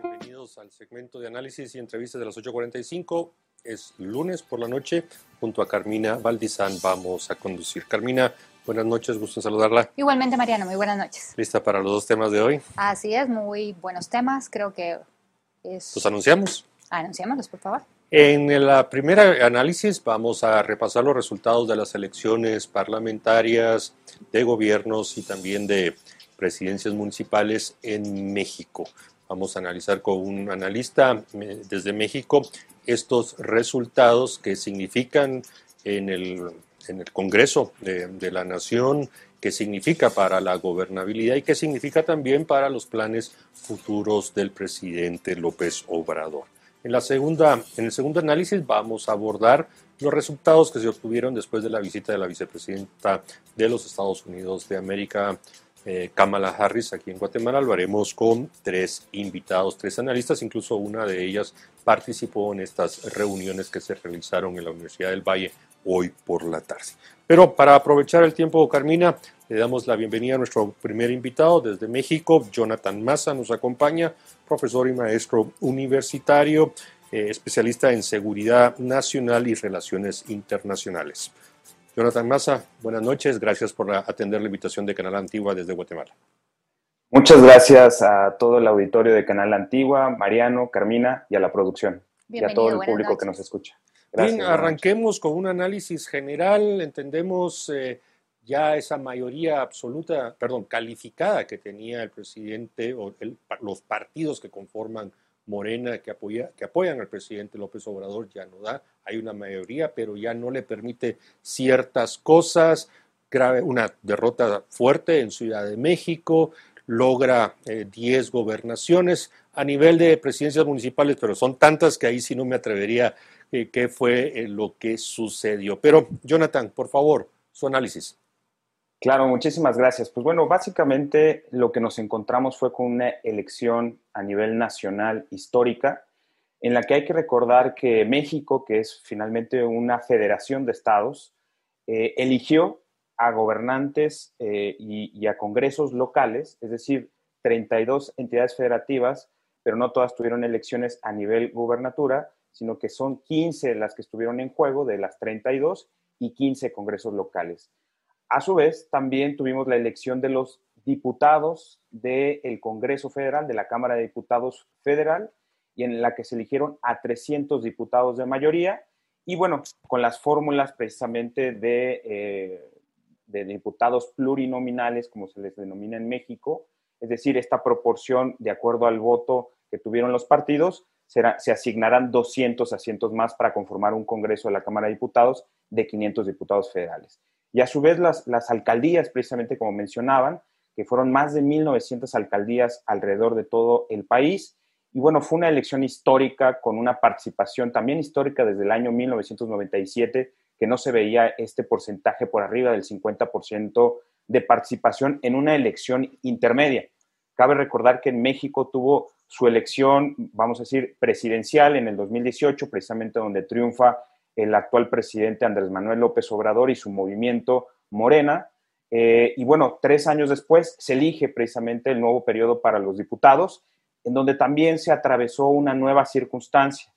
Bienvenidos al segmento de análisis y entrevistas de las 8.45. Es lunes por la noche. Junto a Carmina Valdizán vamos a conducir. Carmina, buenas noches, gusto en saludarla. Igualmente, Mariano, muy buenas noches. ¿Lista para los dos temas de hoy? Así es, muy buenos temas. Creo que es... ¿Los anunciamos? Anunciámoslos, por favor. En el primer análisis vamos a repasar los resultados de las elecciones parlamentarias, de gobiernos y también de presidencias municipales en México. Vamos a analizar con un analista eh, desde México estos resultados que significan en el, en el Congreso de, la Nación, qué significa para la gobernabilidad y qué significa también para los planes futuros del presidente López Obrador. En, la segunda, en el segundo análisis vamos a abordar los resultados que se obtuvieron después de la visita de la vicepresidenta de los Estados Unidos de América, eh, Kamala Harris, aquí en Guatemala. Lo haremos con tres invitados, tres analistas, incluso una de ellas participó en estas reuniones que se realizaron en la Universidad del Valle hoy por la tarde. Pero para aprovechar el tiempo, Carmina, le damos la bienvenida a nuestro primer invitado desde México, Jonathan Massa, nos acompaña profesor y maestro universitario, eh, especialista en seguridad nacional y relaciones internacionales. Jonathan Massa, buenas noches, gracias por atender la invitación de Canal Antigua desde Guatemala. Muchas gracias a todo el auditorio de Canal Antigua, Mariano, Carmina y a la producción y a todo el público que nos escucha. Gracias, Bien, arranquemos con un análisis general. Entendemos eh, ya esa mayoría absoluta, perdón, calificada que tenía el presidente o los partidos que conforman Morena que, apoya, que apoyan al presidente López Obrador ya no da, hay una mayoría, pero ya no le permite ciertas cosas, grave, una derrota fuerte en Ciudad de México, logra 10 eh, gobernaciones a nivel de presidencias municipales, pero son tantas que ahí sí no me atrevería eh, qué fue eh, lo que sucedió. Pero, Jonathan, por favor, su análisis. Claro, muchísimas gracias. Pues bueno, básicamente lo que nos encontramos fue con una elección a nivel nacional histórica, en la que hay que recordar que México, que es finalmente una federación de estados, eh, eligió a gobernantes eh, y, a congresos locales, es decir, 32 entidades federativas, pero no todas tuvieron elecciones a nivel gubernatura, sino que son 15 las que estuvieron en juego de las 32 y 15 congresos locales. A su vez, también tuvimos la elección de los diputados del Congreso Federal, de la Cámara de Diputados Federal, y en la que se eligieron a 300 diputados de mayoría, y bueno, con las fórmulas precisamente de, eh, de diputados plurinominales, como se les denomina en México, es decir, esta proporción de acuerdo al voto que tuvieron los partidos, será, se asignarán 200 asientos más para conformar un Congreso de la Cámara de Diputados de 500 diputados federales. Y a su vez las, las alcaldías, precisamente como mencionaban, que fueron más de 1.900 alcaldías alrededor de todo el país. Y bueno, fue una elección histórica con una participación también histórica desde el año 1997, que no se veía este porcentaje por arriba del 50% de participación en una elección intermedia. Cabe recordar que en México tuvo su elección, vamos a decir, presidencial en el 2018, precisamente donde triunfa el actual presidente Andrés Manuel López Obrador y su movimiento Morena. Eh, y bueno, tres años después se elige precisamente el nuevo periodo para los diputados, en donde también se atravesó una nueva circunstancia.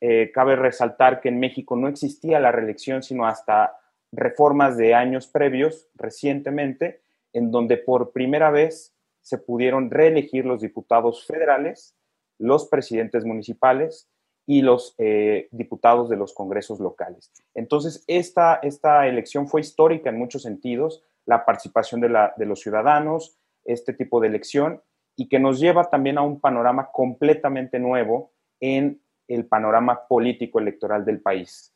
Eh, cabe resaltar que en México no existía la reelección, sino hasta reformas de años previos, recientemente, en donde por primera vez se pudieron reelegir los diputados federales, los presidentes municipales y los eh, diputados de los congresos locales. Entonces, esta, esta elección fue histórica en muchos sentidos, la participación de, la, de los ciudadanos, este tipo de elección, y que nos lleva también a un panorama completamente nuevo en el panorama político electoral del país.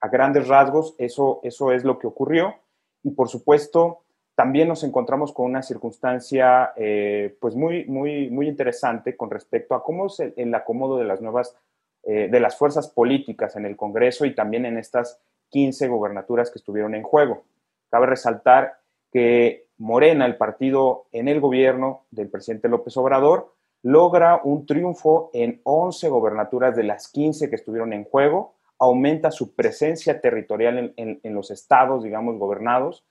A grandes rasgos, eso, eso es lo que ocurrió, y por supuesto, también nos encontramos con una circunstancia eh, pues muy, muy, muy interesante con respecto a cómo es el, el acomodo de las nuevas eh, de las fuerzas políticas en el Congreso y también en estas 15 gobernaturas que estuvieron en juego. Cabe resaltar que Morena, el partido en el gobierno del presidente López Obrador, logra un triunfo en 11 gobernaturas de las 15 que estuvieron en juego, aumenta su presencia territorial en, en los estados, digamos, gobernados,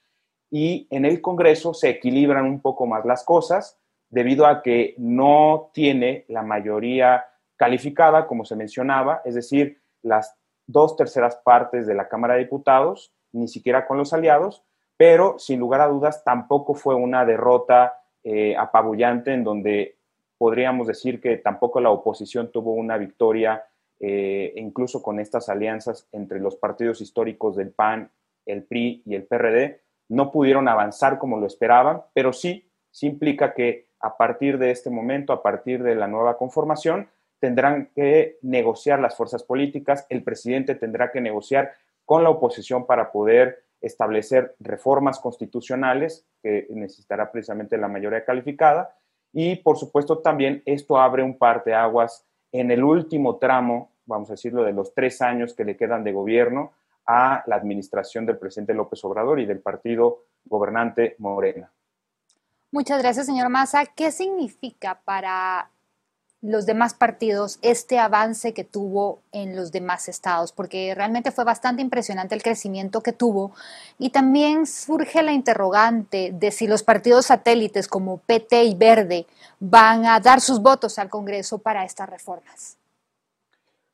y en el Congreso se equilibran un poco más las cosas debido a que no tiene la mayoría calificada, como se mencionaba, es decir, las dos terceras partes de la Cámara de Diputados, ni siquiera con los aliados, pero sin lugar a dudas tampoco fue una derrota eh, apabullante en donde podríamos decir que tampoco la oposición tuvo una victoria, eh, incluso con estas alianzas entre los partidos históricos del PAN, el PRI y el PRD, no pudieron avanzar como lo esperaban, pero sí, sí implica que a partir de este momento, a partir de la nueva conformación, tendrán que negociar las fuerzas políticas, el presidente tendrá que negociar con la oposición para poder establecer reformas constitucionales que necesitará precisamente la mayoría calificada y por supuesto también esto abre un par de aguas en el último tramo, vamos a decirlo, de los tres años que le quedan de gobierno a la administración del presidente López Obrador y del partido gobernante Morena. Muchas gracias, señor Massa. ¿Qué significa para los demás partidos este avance que tuvo en los demás estados? Porque realmente fue bastante impresionante el crecimiento que tuvo. Y también surge la interrogante de si los partidos satélites como PT y Verde van a dar sus votos al Congreso para estas reformas.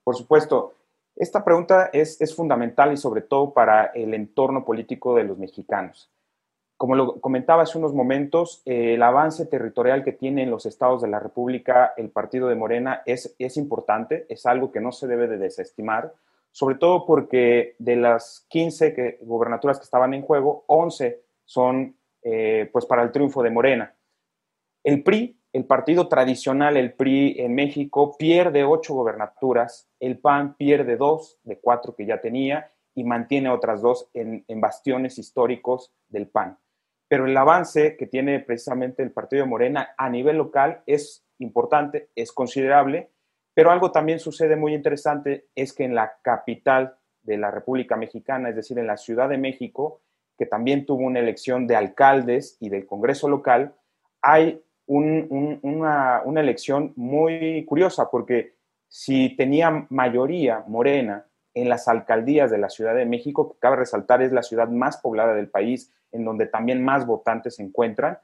Por supuesto. Esta pregunta es, es fundamental y sobre todo para el entorno político de los mexicanos. Como lo comentaba hace unos momentos, eh, el avance territorial que tienen los estados de la República el partido de Morena es, es importante, es algo que no se debe de desestimar, sobre todo porque de las 15 que, gobernaturas que estaban en juego, 11 son eh, pues para el triunfo de Morena. El PRI, el partido tradicional, el PRI en México, pierde 8 gobernaturas, el PAN pierde 2 de 4 que ya tenía y mantiene otras dos en, en bastiones históricos del PAN pero el avance que tiene precisamente el partido de Morena a nivel local es importante, es considerable, pero algo también sucede muy interesante es que en la capital de la República Mexicana, es decir, en la Ciudad de México, que también tuvo una elección de alcaldes y del Congreso local, hay una, una elección muy curiosa, porque si tenía mayoría morena en las alcaldías de la Ciudad de México, que cabe resaltar es la ciudad más poblada del país, en donde también más votantes se encuentran.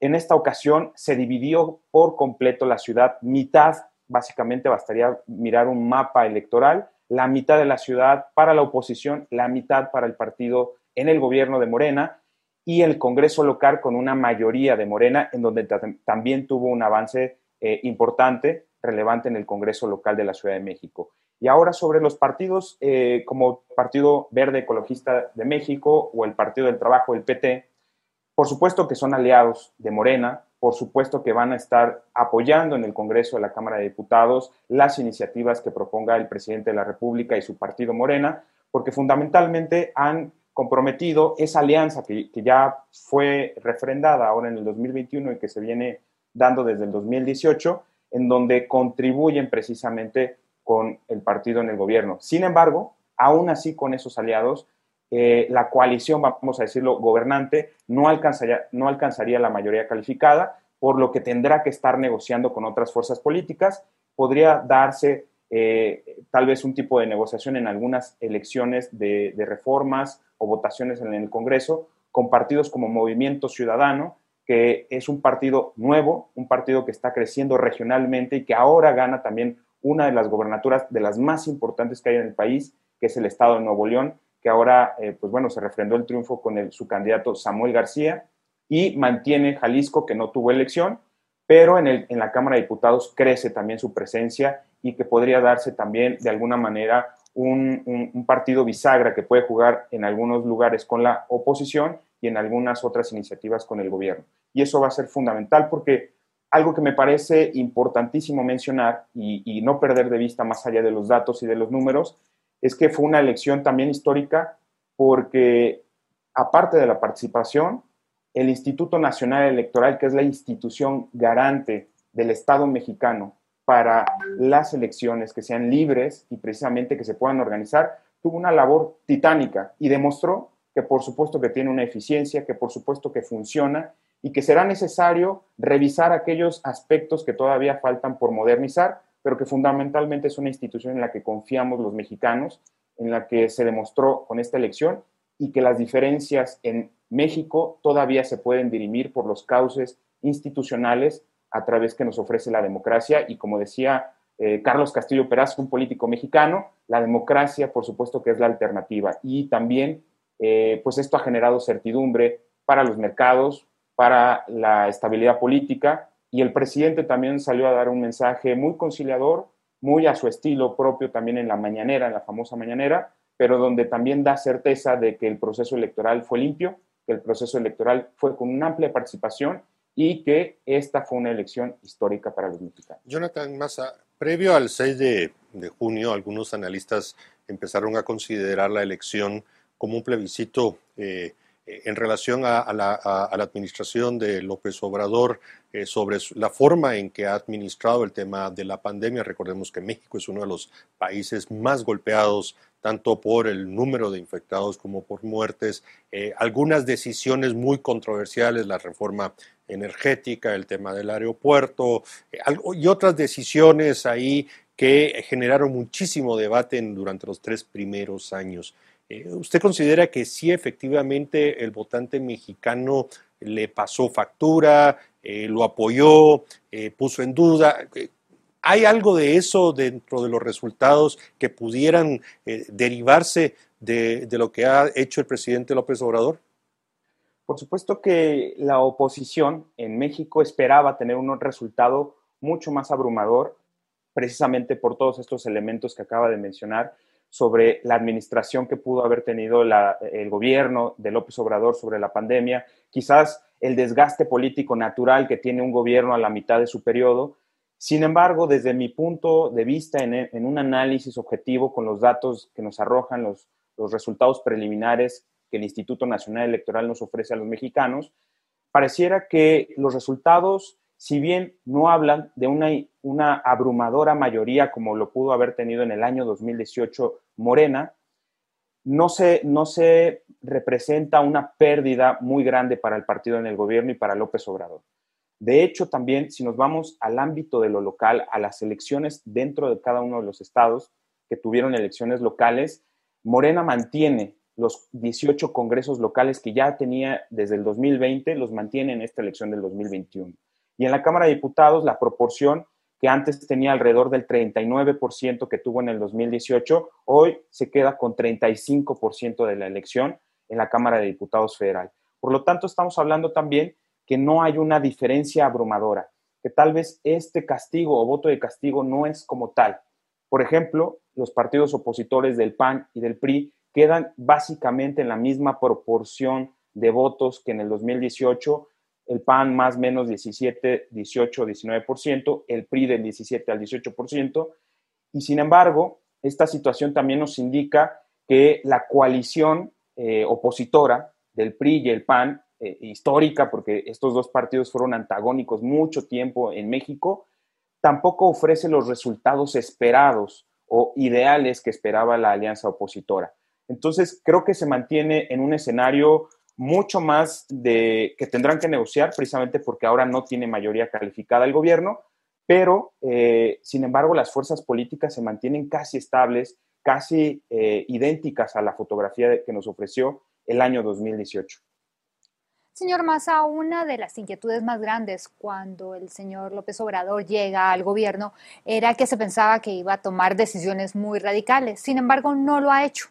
En esta ocasión se dividió por completo la ciudad, mitad, básicamente bastaría mirar un mapa electoral, la mitad de la ciudad para la oposición, la mitad para el partido en el gobierno de Morena y el Congreso local con una mayoría de Morena, en donde también tuvo un avance eh, importante, relevante en el Congreso local de la Ciudad de México. Y ahora sobre los partidos eh, como Partido Verde Ecologista de México o el Partido del Trabajo, el PT, por supuesto que son aliados de Morena, por supuesto que van a estar apoyando en el Congreso de la Cámara de Diputados las iniciativas que proponga el presidente de la República y su partido Morena, porque fundamentalmente han comprometido esa alianza que, que ya fue refrendada ahora en el 2021 y que se viene dando desde el 2018, en donde contribuyen precisamente con el partido en el gobierno. Sin embargo, aún así con esos aliados, eh, la coalición, vamos a decirlo, gobernante, no alcanzaría, no alcanzaría la mayoría calificada, por lo que tendrá que estar negociando con otras fuerzas políticas. Podría darse eh, tal vez un tipo de negociación en algunas elecciones de, de reformas o votaciones en el Congreso con partidos como Movimiento Ciudadano, que es un partido nuevo, un partido que está creciendo regionalmente y que ahora gana también una de las gobernaturas de las más importantes que hay en el país, que es el estado de Nuevo León, que ahora, eh, pues bueno, se refrendó el triunfo con su candidato Samuel García y mantiene Jalisco, que no tuvo elección, pero en, el, en la Cámara de Diputados crece también su presencia y que podría darse también de alguna manera un, un, partido bisagra que puede jugar en algunos lugares con la oposición y en algunas otras iniciativas con el gobierno. Y eso va a ser fundamental porque algo que me parece importantísimo mencionar y, no perder de vista más allá de los datos y de los números, es que fue una elección también histórica porque, aparte de la participación, el Instituto Nacional Electoral, que es la institución garante del Estado mexicano para las elecciones que sean libres y precisamente que se puedan organizar, tuvo una labor titánica y demostró que por supuesto que tiene una eficiencia, que por supuesto que funciona y que será necesario revisar aquellos aspectos que todavía faltan por modernizar, pero que fundamentalmente es una institución en la que confiamos los mexicanos, en la que se demostró con esta elección y que las diferencias en México todavía se pueden dirimir por los cauces institucionales a través que nos ofrece la democracia. Y como decía eh, Carlos Castillo Peraz, un político mexicano, la democracia por supuesto que es la alternativa. Y también eh, pues esto ha generado certidumbre para los mercados, para la estabilidad política y el presidente también salió a dar un mensaje muy conciliador, muy a su estilo propio también en la mañanera, en la famosa mañanera, pero donde también da certeza de que el proceso electoral fue limpio, que el proceso electoral fue con una amplia participación y que esta fue una elección histórica para los mexicanos. Jonathan Massa, previo al 6 de, junio, algunos analistas empezaron a considerar la elección como un plebiscito eh, en relación a, la, administración de López Obrador eh, sobre la forma en que ha administrado el tema de la pandemia. Recordemos que México es uno de los países más golpeados tanto por el número de infectados como por muertes. Eh, algunas decisiones muy controversiales, la reforma energética, el tema del aeropuerto eh, y otras decisiones ahí que generaron muchísimo debate durante los tres primeros años. Eh, ¿Usted considera que sí efectivamente el votante mexicano le pasó factura, eh, lo apoyó, eh, puso en duda? ¿Hay algo de eso dentro de los resultados que pudieran derivarse de, de lo que ha hecho el presidente López Obrador? Por supuesto que la oposición en México esperaba tener un resultado mucho más abrumador, precisamente por todos estos elementos que acaba de mencionar, sobre la administración que pudo haber tenido el gobierno de López Obrador sobre la pandemia, quizás el desgaste político natural que tiene un gobierno a la mitad de su periodo. Sin embargo, desde mi punto de vista, en, un análisis objetivo con los datos que nos arrojan los, los resultados preliminares que el Instituto Nacional Electoral nos ofrece a los mexicanos, pareciera que los resultados si bien no hablan de una, abrumadora mayoría como lo pudo haber tenido en el año 2018 Morena, no se, no se representa una pérdida muy grande para el partido en el gobierno y para López Obrador. De hecho, también si nos vamos al ámbito de lo local, a las elecciones dentro de cada uno de los estados que tuvieron elecciones locales, Morena mantiene los 18 congresos locales que ya tenía desde el 2020, los mantiene en esta elección del 2021. Y en la Cámara de Diputados, la proporción que antes tenía alrededor del 39% que tuvo en el 2018, hoy se queda con 35% de la elección en la Cámara de Diputados Federal. Por lo tanto, estamos hablando también que no hay una diferencia abrumadora, que tal vez este castigo o voto de castigo no es como tal. Por ejemplo, los partidos opositores del PAN y del PRI quedan básicamente en la misma proporción de votos que en el 2018 el PAN más menos 17, 18, 19%, el PRI del 17 al 18%, y sin embargo, esta situación también nos indica que la coalición eh, opositora del PRI y el PAN, eh, histórica, porque estos dos partidos fueron antagónicos mucho tiempo en México, tampoco ofrece los resultados esperados o ideales que esperaba la alianza opositora. Entonces, creo que se mantiene en un escenario mucho más de que tendrán que negociar precisamente porque ahora no tiene mayoría calificada el gobierno, pero eh, sin embargo las fuerzas políticas se mantienen casi estables, casi eh, idénticas a la fotografía que nos ofreció el año 2018. Señor Massa, una de las inquietudes más grandes cuando el señor López Obrador llega al gobierno era que se pensaba que iba a tomar decisiones muy radicales. Sin embargo, no lo ha hecho.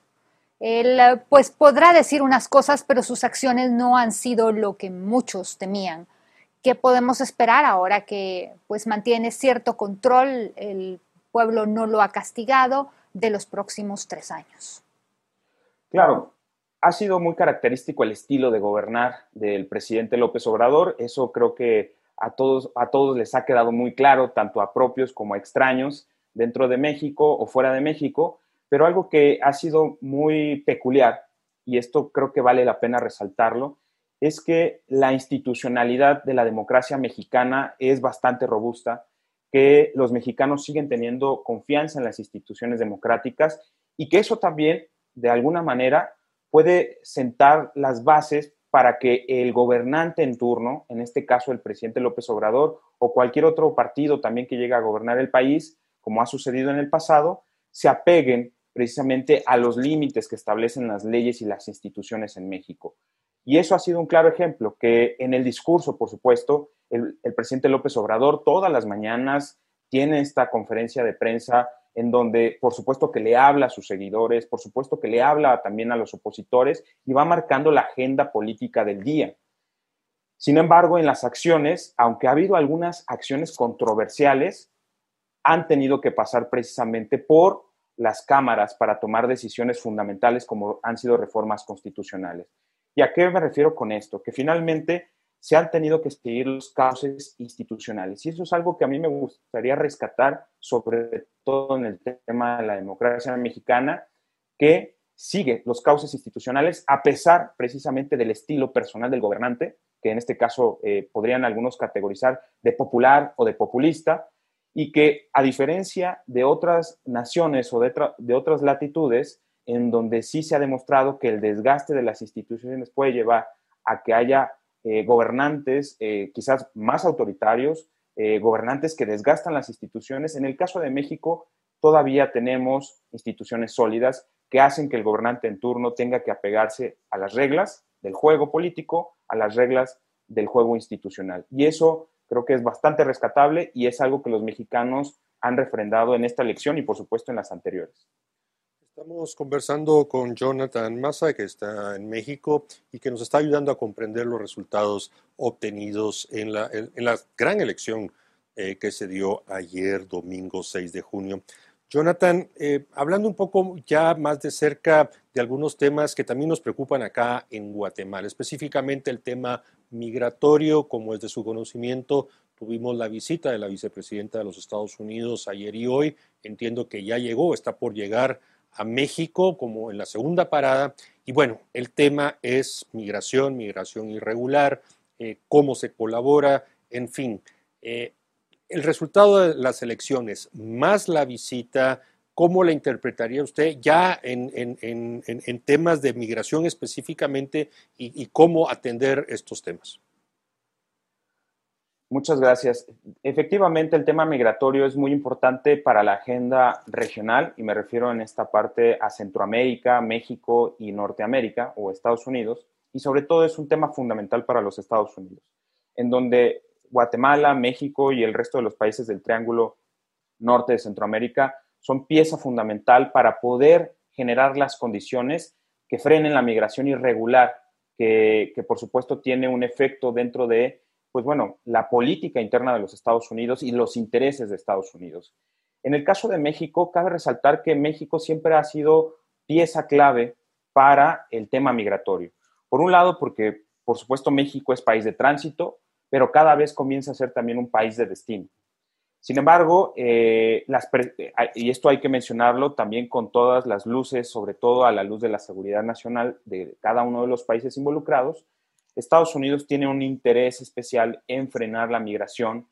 Él eh, pues podrá decir unas cosas, pero sus acciones no han sido lo que muchos temían. ¿Qué podemos esperar ahora que pues mantiene cierto control, el pueblo no lo ha castigado de los próximos tres años? Claro, ha sido muy característico el estilo de gobernar del presidente López Obrador. Eso creo que a todos, a todos les ha quedado muy claro, tanto a propios como a extraños, dentro de México o fuera de México. Pero algo que ha sido muy peculiar, y esto creo que vale la pena resaltarlo, es que la institucionalidad de la democracia mexicana es bastante robusta, que los mexicanos siguen teniendo confianza en las instituciones democráticas y que eso también, de alguna manera, puede sentar las bases para que el gobernante en turno, en este caso el presidente López Obrador o cualquier otro partido también que llegue a gobernar el país, como ha sucedido en el pasado, se apeguen precisamente a los límites que establecen las leyes y las instituciones en México. Y eso ha sido un claro ejemplo, que en el discurso, por supuesto, el, presidente López Obrador todas las mañanas tiene esta conferencia de prensa en donde, por supuesto, que le habla a sus seguidores, por supuesto que le habla también a los opositores y va marcando la agenda política del día. Sin embargo, en las acciones, aunque ha habido algunas acciones controversiales, han tenido que pasar precisamente por las cámaras para tomar decisiones fundamentales como han sido reformas constitucionales. ¿Y a qué me refiero con esto? Que finalmente se han tenido que seguir los cauces institucionales. Y eso es algo que a mí me gustaría rescatar, sobre todo en el tema de la democracia mexicana, que sigue los cauces institucionales a pesar precisamente del estilo personal del gobernante, que en este caso eh, podrían algunos categorizar de popular o de populista, y que a diferencia de otras naciones o de, otras latitudes, en donde sí se ha demostrado que el desgaste de las instituciones puede llevar a que haya eh, gobernantes eh, quizás más autoritarios, eh, gobernantes que desgastan las instituciones. En el caso de México, todavía tenemos instituciones sólidas que hacen que el gobernante en turno tenga que apegarse a las reglas del juego político, a las reglas del juego institucional. Y eso creo que es bastante rescatable y es algo que los mexicanos han refrendado en esta elección y por supuesto en las anteriores. Estamos conversando con Jonathan Massa, que está en México y que nos está ayudando a comprender los resultados obtenidos en la, gran elección eh, que se dio ayer, domingo 6 de junio. Jonathan, eh, hablando un poco ya más de cerca de algunos temas que también nos preocupan acá en Guatemala, específicamente el tema migratorio, como es de su conocimiento, tuvimos la visita de la vicepresidenta de los Estados Unidos ayer y hoy, entiendo que ya llegó, está por llegar a México como en la segunda parada. Y bueno, el tema es migración, migración irregular, eh, cómo se colabora, en fin. Eh, el resultado de las elecciones más la visita, ¿cómo la interpretaría usted ya en, temas de migración específicamente y cómo atender estos temas? Muchas gracias. Efectivamente, el tema migratorio es muy importante para la agenda regional y me refiero en esta parte a Centroamérica, México y Norteamérica o Estados Unidos. Y sobre todo es un tema fundamental para los Estados Unidos, en donde Guatemala, México y el resto de los países del Triángulo Norte de Centroamérica son pieza fundamental para poder generar las condiciones que frenen la migración irregular, que, por supuesto tiene un efecto dentro de pues bueno, la política interna de los Estados Unidos y los intereses de Estados Unidos. En el caso de México, cabe resaltar que México siempre ha sido pieza clave para el tema migratorio. Por un lado, porque por supuesto México es país de tránsito, pero cada vez comienza a ser también un país de destino. Sin embargo, eh, eh, y esto hay que mencionarlo también con todas las luces, sobre todo a la luz de la seguridad nacional de cada uno de los países involucrados, Estados Unidos tiene un interés especial en frenar la migración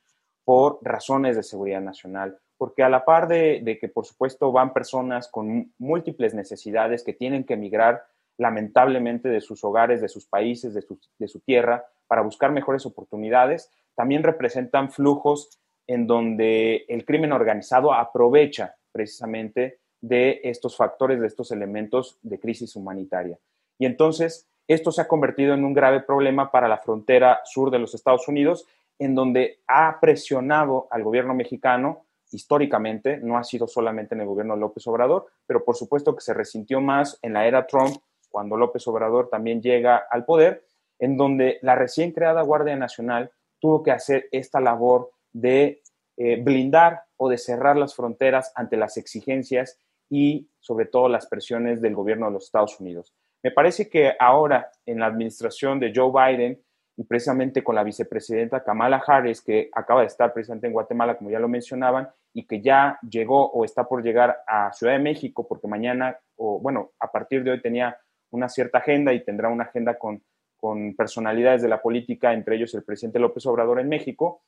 por razones de seguridad nacional, porque a la par de, que, por supuesto, van personas con múltiples necesidades que tienen que emigrar lamentablemente de sus hogares, de sus países, de su, de su tierra, para buscar mejores oportunidades, también representan flujos en donde el crimen organizado aprovecha precisamente de estos factores, de estos elementos de crisis humanitaria. Y entonces, esto se ha convertido en un grave problema para la frontera sur de los Estados Unidos, en donde ha presionado al gobierno mexicano históricamente, no ha sido solamente en el gobierno de López Obrador, pero por supuesto que se resintió más en la era Trump, cuando López Obrador también llega al poder, en donde la recién creada Guardia Nacional tuvo que hacer esta labor de eh, blindar o de cerrar las fronteras ante las exigencias y sobre todo las presiones del gobierno de los Estados Unidos. Me parece que ahora en la administración de Joe Biden y precisamente con la vicepresidenta Kamala Harris, que acaba de estar presente en Guatemala, como ya lo mencionaban, y que ya llegó o está por llegar a Ciudad de México, porque mañana, o bueno, a partir de hoy tenía una cierta agenda y tendrá una agenda con, con personalidades de la política, entre ellos el presidente López Obrador en México.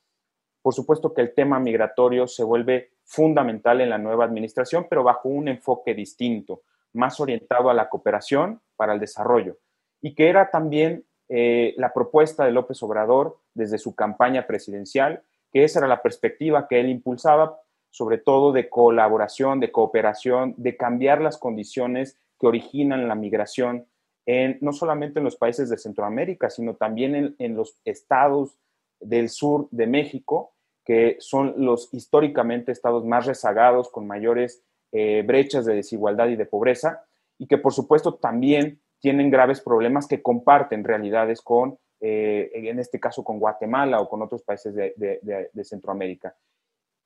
Por supuesto que el tema migratorio se vuelve fundamental en la nueva administración, pero bajo un enfoque distinto más orientado a la cooperación para el desarrollo y que era también eh, la propuesta de López Obrador desde su campaña presidencial, que esa era la perspectiva que él impulsaba, sobre todo de colaboración, de cooperación, de cambiar las condiciones que originan la migración en, no solamente en los países de Centroamérica, sino también en, los estados del sur de México, que son los históricamente estados más rezagados, con mayores eh, brechas de desigualdad y de pobreza, y que por supuesto también tienen graves problemas que comparten realidades con, eh, en este caso, con Guatemala o con otros países de, Centroamérica.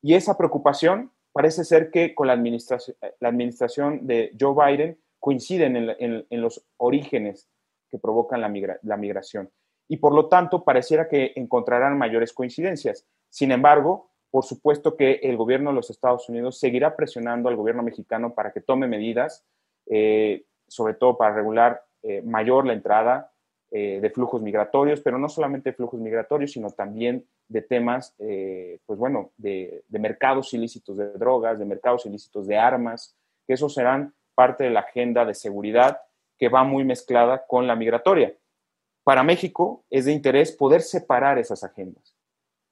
Y esa preocupación parece ser que con la administración, la administración de Joe Biden coinciden en, los orígenes que provocan la, migración. Y por lo tanto, pareciera que encontrarán mayores coincidencias. Sin embargo, por supuesto que el gobierno de los Estados Unidos seguirá presionando al gobierno mexicano para que tome medidas, eh, sobre todo para regular eh, mayor la entrada eh, de flujos migratorios, pero no solamente de flujos migratorios, sino también de temas, pues bueno, de, de, mercados ilícitos de drogas, de mercados ilícitos de armas, que esos serán parte de la agenda de seguridad que va muy mezclada con la migratoria. Para México es de interés poder separar esas agendas.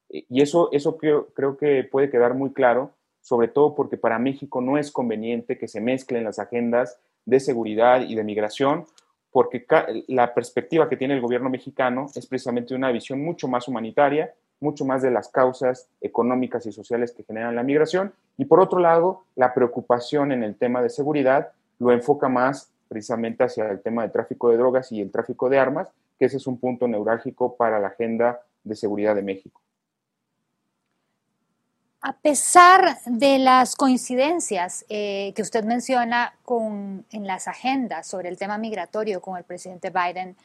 Y eso, eso creo, creo que puede quedar muy claro, sobre todo porque para México no es conveniente que se mezclen las agendas de seguridad y de migración, porque la perspectiva que tiene el gobierno mexicano es precisamente una visión mucho más humanitaria, mucho más de las causas económicas y sociales que generan la migración, y por otro lado, la preocupación en el tema de seguridad lo enfoca más precisamente hacia el tema de tráfico de drogas y el tráfico de armas, que ese es un punto neurálgico para la agenda de seguridad de México. A pesar de las coincidencias eh, que usted menciona con, en las agendas sobre el tema migratorio con el presidente Biden,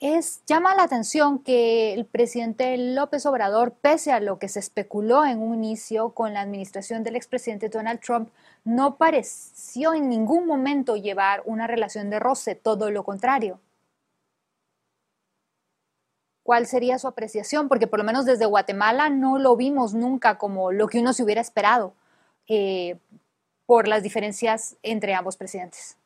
es, llama la atención que el presidente López Obrador, pese a lo que se especuló en un inicio con la administración del expresidente Donald Trump, no pareció en ningún momento llevar una relación de roce, todo lo contrario. ¿Cuál sería su apreciación? Porque por lo menos desde Guatemala no lo vimos nunca como lo que uno se hubiera esperado eh, por las diferencias entre ambos presidentes.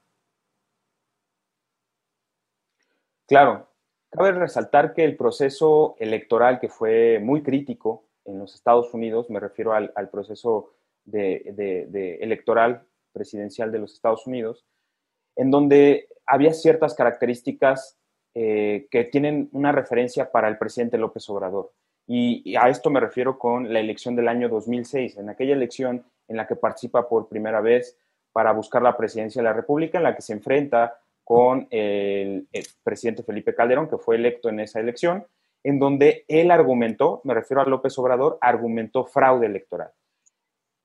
Claro, cabe resaltar que el proceso electoral que fue muy crítico en los Estados Unidos, me refiero al, proceso electoral presidencial de los Estados Unidos, en donde había ciertas características eh, que tienen una referencia para el presidente López Obrador. Y, a esto me refiero con la elección del año 2006, en aquella elección en la que participa por primera vez para buscar la presidencia de la República, en la que se enfrenta con el, presidente Felipe Calderón, que fue electo en esa elección, en donde él argumentó, me refiero a López Obrador, argumentó fraude electoral.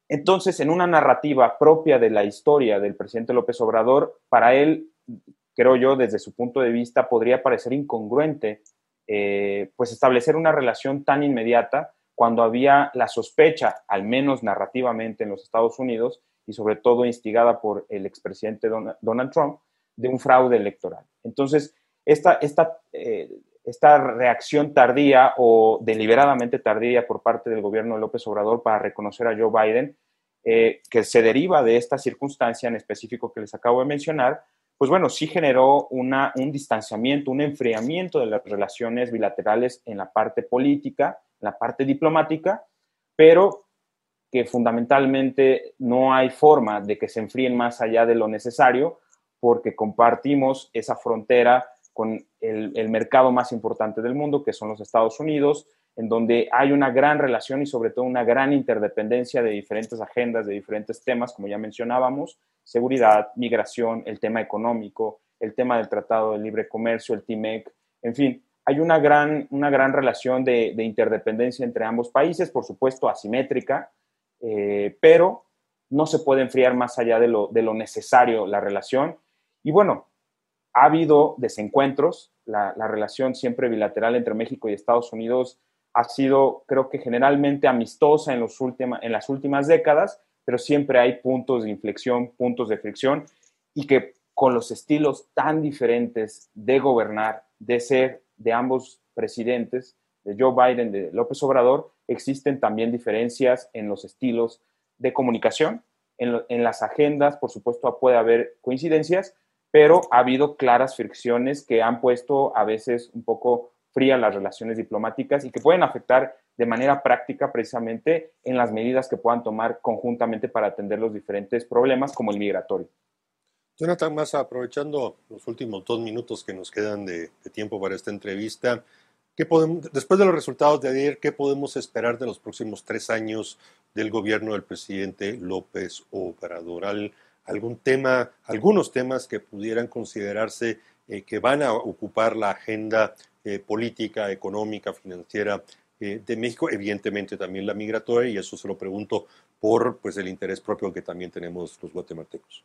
Entonces, en una narrativa propia de la historia del presidente López Obrador, para él creo yo, desde su punto de vista, podría parecer incongruente, eh, pues establecer una relación tan inmediata cuando había la sospecha, al menos narrativamente en los Estados Unidos, y sobre todo instigada por el expresidente Donald Trump, de un fraude electoral. Entonces, esta, esta, eh, esta reacción tardía o deliberadamente tardía por parte del gobierno de López Obrador para reconocer a Joe Biden, eh, que se deriva de esta circunstancia en específico que les acabo de mencionar, pues bueno, sí generó una, un distanciamiento, un enfriamiento de las relaciones bilaterales en la parte política, en la parte diplomática, pero que fundamentalmente no hay forma de que se enfríen más allá de lo necesario porque compartimos esa frontera con el, el mercado más importante del mundo, que son los Estados Unidos, en donde hay una gran relación y sobre todo una gran interdependencia de diferentes agendas, de diferentes temas, como ya mencionábamos, seguridad, migración, el tema económico, el tema del Tratado de Libre Comercio, el TIMEC, en fin, hay una gran, una gran relación de, interdependencia entre ambos países, por supuesto asimétrica, eh, pero no se puede enfriar más allá de lo, de lo necesario la relación. Y bueno, ha habido desencuentros, la, la relación siempre bilateral entre México y Estados Unidos ha sido, creo que generalmente amistosa en, los en las últimas décadas, pero siempre hay puntos de inflexión, puntos de fricción, y que con los estilos tan diferentes de gobernar, de ser de ambos presidentes, de Joe Biden, de López Obrador, existen también diferencias en los estilos de comunicación. En las agendas, por supuesto, puede haber coincidencias, pero ha habido claras fricciones que han puesto a veces un poco fría las relaciones diplomáticas y que pueden afectar de manera práctica precisamente en las medidas que puedan tomar conjuntamente para atender los diferentes problemas como el migratorio. Jonathan más aprovechando los últimos dos minutos que nos quedan de, tiempo para esta entrevista, ¿qué después de los resultados de ayer, ¿qué podemos esperar de los próximos tres años del gobierno del presidente López Obrador? ¿Algún tema, algunos temas que pudieran considerarse eh, que van a ocupar la agenda eh, política, económica, financiera eh, de México, evidentemente también la migratoria, y eso se lo pregunto por pues, el interés propio que también tenemos los guatemaltecos.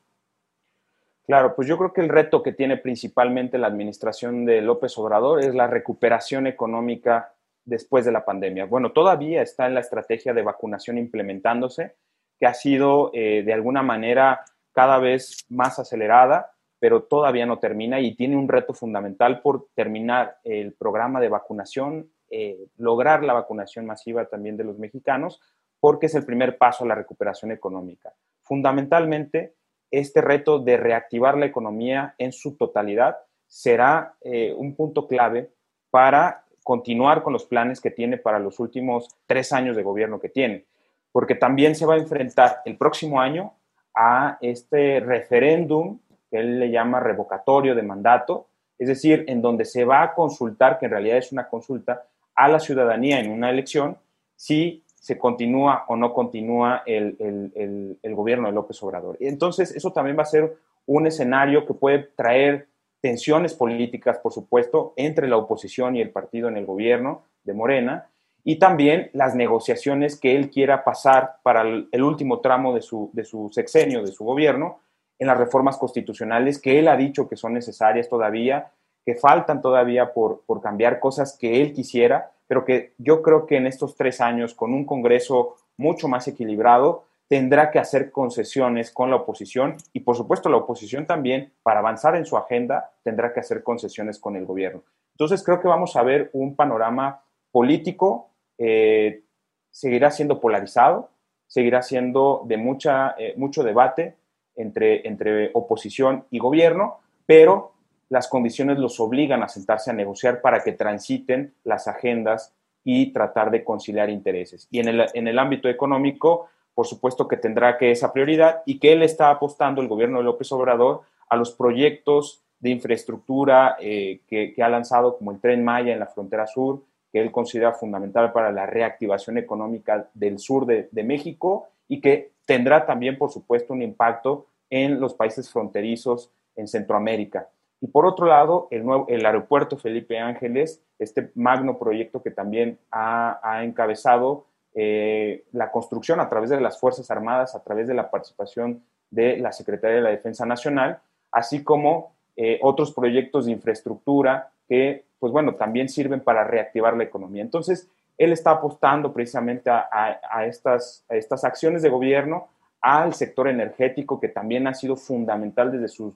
Claro, pues yo creo que el reto que tiene principalmente la administración de López Obrador es la recuperación económica después de la pandemia. Bueno, todavía está en la estrategia de vacunación implementándose, que ha sido de alguna manera cada vez más acelerada, pero todavía no termina y tiene un reto fundamental por terminar el programa de vacunación, eh, lograr la vacunación masiva también de los mexicanos, porque es el primer paso a la recuperación económica. Fundamentalmente, este reto de reactivar la economía en su totalidad será eh, un punto clave para continuar con los planes que tiene para los últimos tres años de gobierno que tiene, porque también se va a enfrentar el próximo año a este referéndum que él le llama revocatorio de mandato, es decir, en donde se va a consultar, que en realidad es una consulta, a la ciudadanía en una elección si se continúa o no continúa el, gobierno de López Obrador. Y entonces, eso también va a ser un escenario que puede traer tensiones políticas, por supuesto, entre la oposición y el partido en el gobierno de Morena, y también las negociaciones que él quiera pasar para el, último tramo de su, de su sexenio, de su gobierno, en las reformas constitucionales que él ha dicho que son necesarias todavía, que faltan todavía por, por cambiar cosas que él quisiera, pero que yo creo que en estos tres años, con un Congreso mucho más equilibrado, tendrá que hacer concesiones con la oposición y por supuesto la oposición también, para avanzar en su agenda, tendrá que hacer concesiones con el gobierno. Entonces creo que vamos a ver un panorama político, eh, seguirá siendo polarizado, seguirá siendo de mucha, eh, mucho debate entre, entre oposición y gobierno, pero las condiciones los obligan a sentarse a negociar para que transiten las agendas y tratar de conciliar intereses. Y en el, en el ámbito económico, por supuesto que tendrá que esa prioridad y que él está apostando, el gobierno de López Obrador, a los proyectos de infraestructura eh, que, ha lanzado como el tren Maya en la frontera sur, que él considera fundamental para la reactivación económica del sur de, México y que tendrá también, por supuesto, un impacto en los países fronterizos en Centroamérica. Y por otro lado, el, nuevo, el aeropuerto Felipe Ángeles, este magno proyecto que también ha, encabezado eh, la construcción a través de las Fuerzas Armadas, a través de la participación de la Secretaría de la Defensa Nacional, así como eh, otros proyectos de infraestructura que, pues bueno, también sirven para reactivar la economía. Entonces, él está apostando precisamente a, estas, acciones de gobierno, al sector energético, que también ha sido fundamental desde sus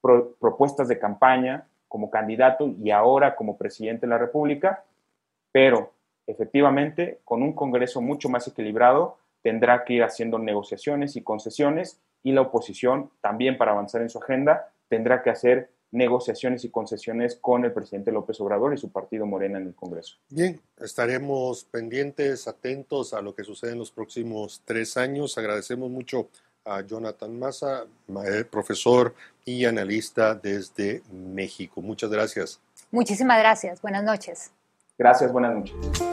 propuestas de campaña como candidato y ahora como presidente de la República, pero efectivamente con un Congreso mucho más equilibrado tendrá que ir haciendo negociaciones y concesiones y la oposición también para avanzar en su agenda tendrá que hacer negociaciones y concesiones con el presidente López Obrador y su partido Morena en el Congreso. Bien, estaremos pendientes, atentos a lo que sucede en los próximos tres años. Agradecemos mucho a Jonathan Massa, profesor y analista desde México. Muchas gracias. Muchísimas gracias. Buenas noches. Gracias, buenas noches.